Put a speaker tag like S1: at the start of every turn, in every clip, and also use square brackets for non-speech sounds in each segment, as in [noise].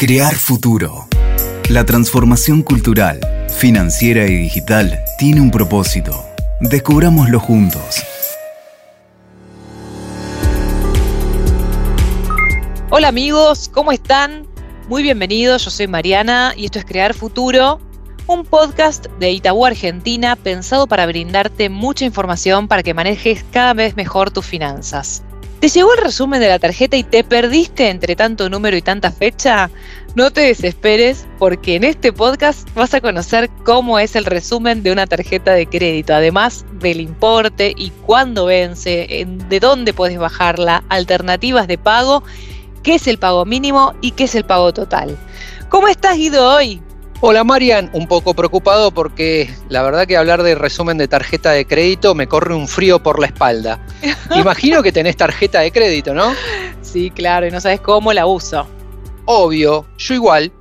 S1: Crear futuro. La transformación cultural, financiera y digital tiene un propósito. Descubrámoslo juntos.
S2: Hola amigos, ¿cómo están? Muy bienvenidos, yo soy Mariana y esto es Crear Futuro, un podcast de Itaú Argentina pensado para brindarte mucha información para que manejes cada vez mejor tus finanzas. ¿Te llegó el resumen de la tarjeta y te perdiste entre tanto número y tanta fecha? No te desesperes porque en este podcast vas a conocer cómo es el resumen de una tarjeta de crédito, además del importe y cuándo vence, de dónde puedes bajarla, alternativas de pago, qué es el pago mínimo y qué es el pago total. ¿Cómo estás Guido hoy?
S3: Hola Marian, un poco preocupado porque la verdad que hablar de resumen de tarjeta de crédito me corre un frío por la espalda. [laughs] Imagino que tenés tarjeta de crédito, ¿no?
S2: Sí, claro, y no sabes cómo la uso.
S3: Obvio, yo igual,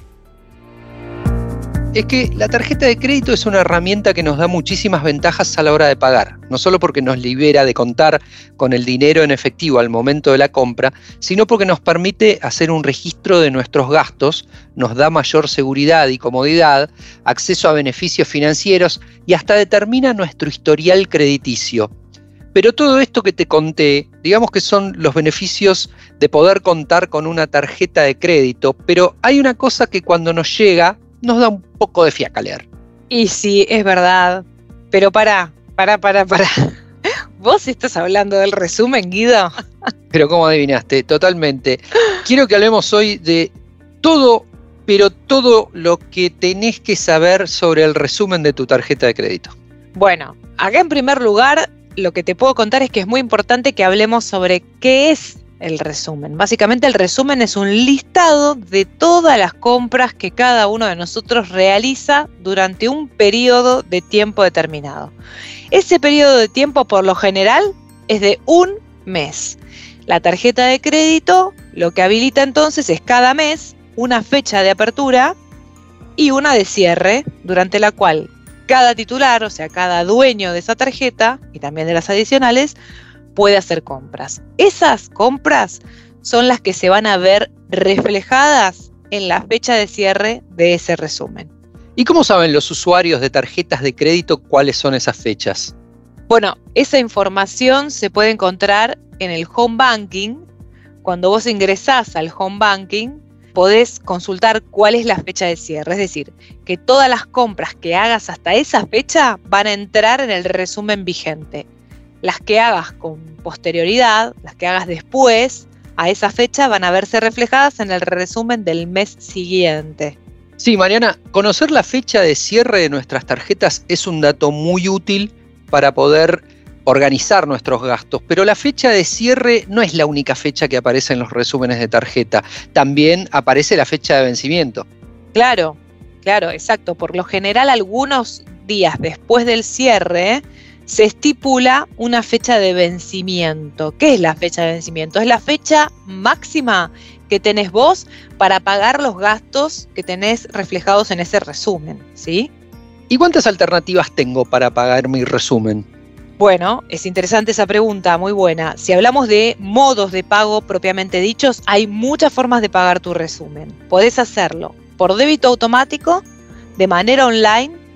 S3: es que la tarjeta de crédito es una herramienta que nos da muchísimas ventajas a la hora de pagar, no solo porque nos libera de contar con el dinero en efectivo al momento de la compra, sino porque nos permite hacer un registro de nuestros gastos, nos da mayor seguridad y comodidad, acceso a beneficios financieros y hasta determina nuestro historial crediticio. Pero todo esto que te conté, digamos que son los beneficios de poder contar con una tarjeta de crédito, pero hay una cosa que cuando nos llega nos da un poco de fiaca leer.
S2: Y sí, es verdad. Pero para, para, para, para. [laughs] ¿Vos estás hablando del resumen, Guido? [laughs]
S3: Pero ¿cómo adivinaste? Totalmente. Quiero que hablemos hoy de todo, pero todo lo que tenés que saber sobre el resumen de tu tarjeta de crédito.
S2: Bueno, acá en primer lugar, lo que te puedo contar es que es muy importante que hablemos sobre qué es el resumen. Básicamente el resumen es un listado de todas las compras que cada uno de nosotros realiza durante un periodo de tiempo determinado. Ese periodo de tiempo por lo general es de un mes. La tarjeta de crédito lo que habilita entonces es cada mes una fecha de apertura y una de cierre, durante la cual cada titular, o sea, cada dueño de esa tarjeta y también de las adicionales, puede hacer compras. Esas compras son las que se van a ver reflejadas en la fecha de cierre de ese resumen.
S3: ¿Y cómo saben los usuarios de tarjetas de crédito cuáles son esas fechas?
S2: Bueno, esa información se puede encontrar en el home banking. Cuando vos ingresás al home banking, podés consultar cuál es la fecha de cierre. Es decir, que todas las compras que hagas hasta esa fecha van a entrar en el resumen vigente. Las que hagas con posterioridad, las que hagas después, a esa fecha van a verse reflejadas en el resumen del mes siguiente.
S3: Sí, Mariana, conocer la fecha de cierre de nuestras tarjetas es un dato muy útil para poder organizar nuestros gastos, pero la fecha de cierre no es la única fecha que aparece en los resúmenes de tarjeta, también aparece la fecha de vencimiento.
S2: Claro, claro, exacto. Por lo general, algunos días después del cierre, se estipula una fecha de vencimiento. ¿Qué es la fecha de vencimiento? Es la fecha máxima que tenés vos para pagar los gastos que tenés reflejados en ese resumen, ¿sí?
S3: ¿Y cuántas alternativas tengo para pagar mi resumen?
S2: Bueno, es interesante esa pregunta, muy buena. Si hablamos de modos de pago propiamente dichos, hay muchas formas de pagar tu resumen. Podés hacerlo por débito automático, de manera online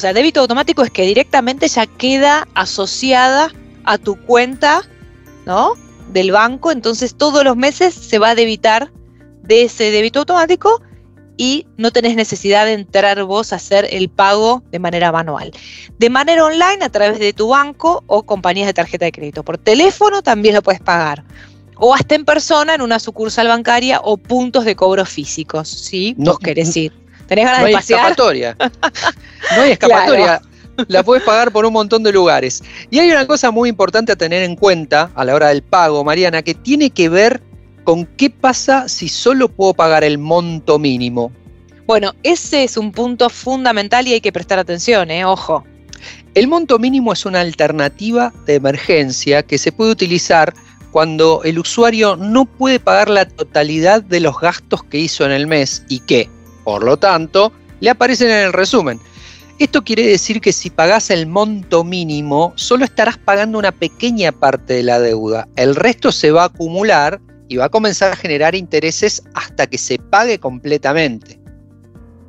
S2: o sea, débito automático es que directamente ya queda asociada a tu cuenta, ¿no? Del banco, entonces todos los meses se va a debitar de ese débito automático y no tenés necesidad de entrar vos a hacer el pago de manera manual. De manera online a través de tu banco o compañías de tarjeta de crédito. Por teléfono también lo puedes pagar. O hasta en persona en una sucursal bancaria o puntos de cobro físicos, ¿sí?
S3: No,
S2: querés ir.
S3: ¿Tenés ganas
S2: no
S3: hay
S2: pasear?
S3: Escapatoria. [laughs] No hay escapatoria. La puedes pagar por un montón de lugares. Y hay una cosa muy importante a tener en cuenta a la hora del pago, Mariana, que tiene que ver con qué pasa si solo puedo pagar el monto mínimo.
S2: Bueno, ese es un punto fundamental y hay que prestar atención, ¿eh? ojo.
S3: El monto mínimo es una alternativa de emergencia que se puede utilizar cuando el usuario no puede pagar la totalidad de los gastos que hizo en el mes y que, por lo tanto, le aparecen en el resumen. Esto quiere decir que si pagás el monto mínimo, solo estarás pagando una pequeña parte de la deuda. El resto se va a acumular y va a comenzar a generar intereses hasta que se pague completamente.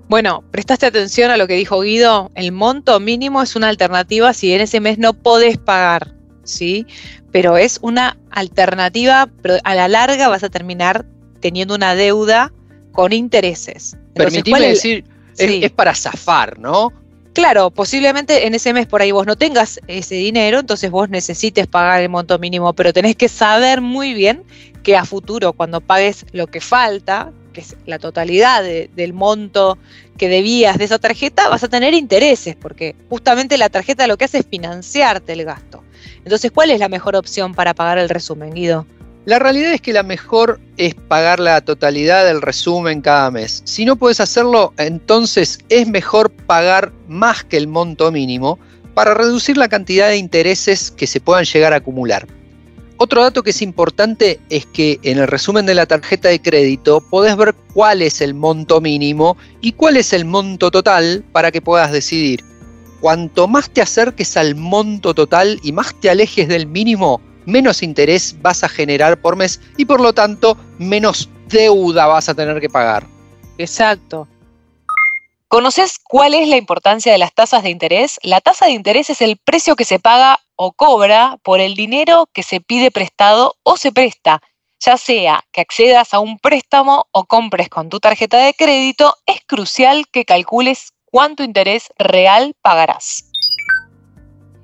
S2: Bueno, prestaste atención a lo que dijo Guido, el monto mínimo es una alternativa si en ese mes no podés pagar, ¿sí? Pero es una alternativa, pero a la larga vas a terminar teniendo una deuda con intereses.
S3: Permitime decir, es, para zafar, ¿no?
S2: Claro, posiblemente en ese mes por ahí vos no tengas ese dinero, entonces vos necesites pagar el monto mínimo, pero tenés que saber muy bien que a futuro, cuando pagues lo que falta, que es la totalidad del monto que debías de esa tarjeta, vas a tener intereses, porque justamente la tarjeta lo que hace es financiarte el gasto. Entonces, ¿cuál es la mejor opción para pagar el resumen, Guido?
S3: La realidad es que la mejor es pagar la totalidad del resumen cada mes. Si no puedes hacerlo, entonces es mejor pagar más que el monto mínimo para reducir la cantidad de intereses que se puedan llegar a acumular. Otro dato que es importante es que en el resumen de la tarjeta de crédito podés ver cuál es el monto mínimo y cuál es el monto total para que puedas decidir. Cuanto más te acerques al monto total y más te alejes del mínimo, menos interés vas a generar por mes y por lo tanto menos deuda vas a tener que pagar.
S2: Exacto. ¿Conoces cuál es la importancia de las tasas de interés? La tasa de interés es el precio que se paga o cobra por el dinero que se pide prestado o se presta. Ya sea que accedas a un préstamo o compres con tu tarjeta de crédito, es crucial que calcules cuánto interés real pagarás.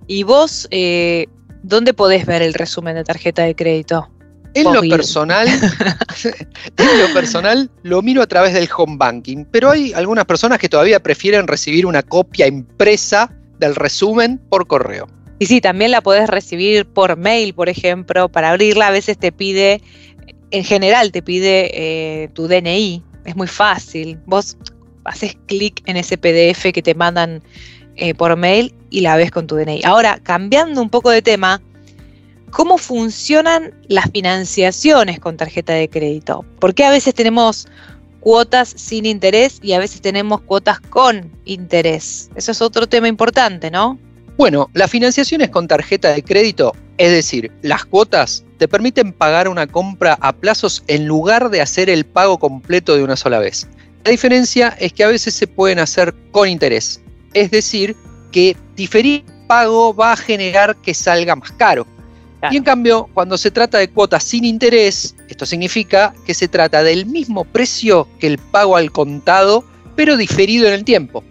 S2: ¿Y vos eh, ¿Dónde podés ver el resumen de tarjeta de crédito?
S3: En lo personal, [laughs] [laughs] en lo personal lo miro a través del home banking, pero hay algunas personas que todavía prefieren recibir una copia impresa del resumen por correo.
S2: Y sí, también la podés recibir por mail, por ejemplo, para abrirla a veces te pide, en general te pide eh, tu DNI, es muy fácil. Vos haces clic en ese PDF que te mandan eh, por mail y la ves con tu DNI. Ahora, cambiando un poco de tema, ¿cómo funcionan las financiaciones con tarjeta de crédito? Porque a veces tenemos cuotas sin interés y a veces tenemos cuotas con interés? Eso es otro tema importante, ¿no?
S3: Bueno, las financiaciones con tarjeta de crédito, es decir, las cuotas, te permiten pagar una compra a plazos en lugar de hacer el pago completo de una sola vez. La diferencia es que a veces se pueden hacer con interés, es decir, que diferir pago va a generar que salga más caro. Y en cambio, cuando se trata de cuotas sin interés, esto significa que se trata del mismo precio que el pago al contado, pero diferido en el tiempo.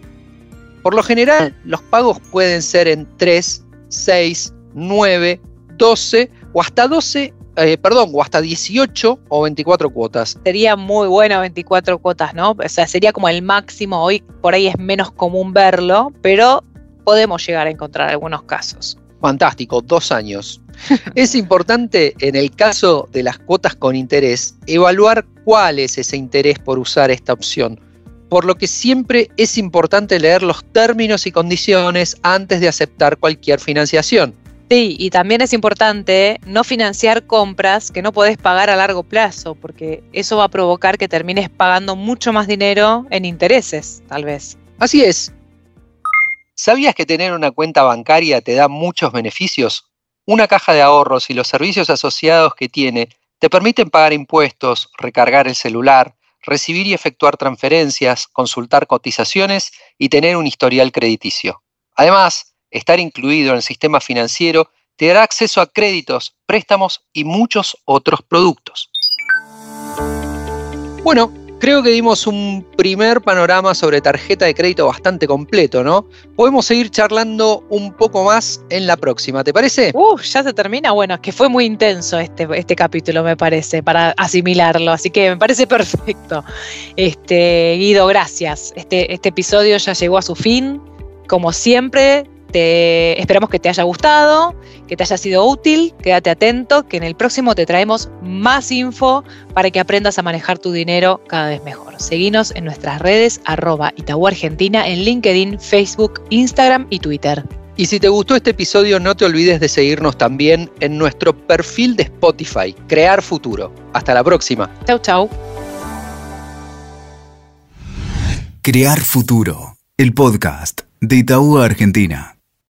S3: Por lo general, los pagos pueden ser en 3, 6, 9, 12 o hasta 12 eh, perdón, o hasta 18 o 24 cuotas.
S2: Sería muy bueno 24 cuotas, ¿no? O sea, sería como el máximo. Hoy por ahí es menos común verlo, pero podemos llegar a encontrar algunos casos.
S3: Fantástico, dos años. [laughs] es importante en el caso de las cuotas con interés evaluar cuál es ese interés por usar esta opción, por lo que siempre es importante leer los términos y condiciones antes de aceptar cualquier financiación.
S2: Sí, y también es importante no financiar compras que no podés pagar a largo plazo, porque eso va a provocar que termines pagando mucho más dinero en intereses, tal vez.
S3: Así es. ¿Sabías que tener una cuenta bancaria te da muchos beneficios? Una caja de ahorros y los servicios asociados que tiene te permiten pagar impuestos, recargar el celular, recibir y efectuar transferencias, consultar cotizaciones y tener un historial crediticio. Además, estar incluido en el sistema financiero te dará acceso a créditos, préstamos y muchos otros productos. Bueno, creo que dimos un primer panorama sobre tarjeta de crédito bastante completo, ¿no? Podemos seguir charlando un poco más en la próxima, ¿te parece?
S2: Uh, ya se termina. Bueno, es que fue muy intenso este, este capítulo, me parece, para asimilarlo, así que me parece perfecto. Este, Guido, gracias. Este, este episodio ya llegó a su fin. Como siempre, te, esperamos que te haya gustado, que te haya sido útil. Quédate atento, que en el próximo te traemos más info para que aprendas a manejar tu dinero cada vez mejor. Seguinos en nuestras redes arroba Itaú Argentina en LinkedIn, Facebook, Instagram y Twitter.
S3: Y si te gustó este episodio, no te olvides de seguirnos también en nuestro perfil de Spotify, Crear Futuro. Hasta la próxima.
S2: Chau, chau.
S1: Crear Futuro, el podcast de Itaú Argentina.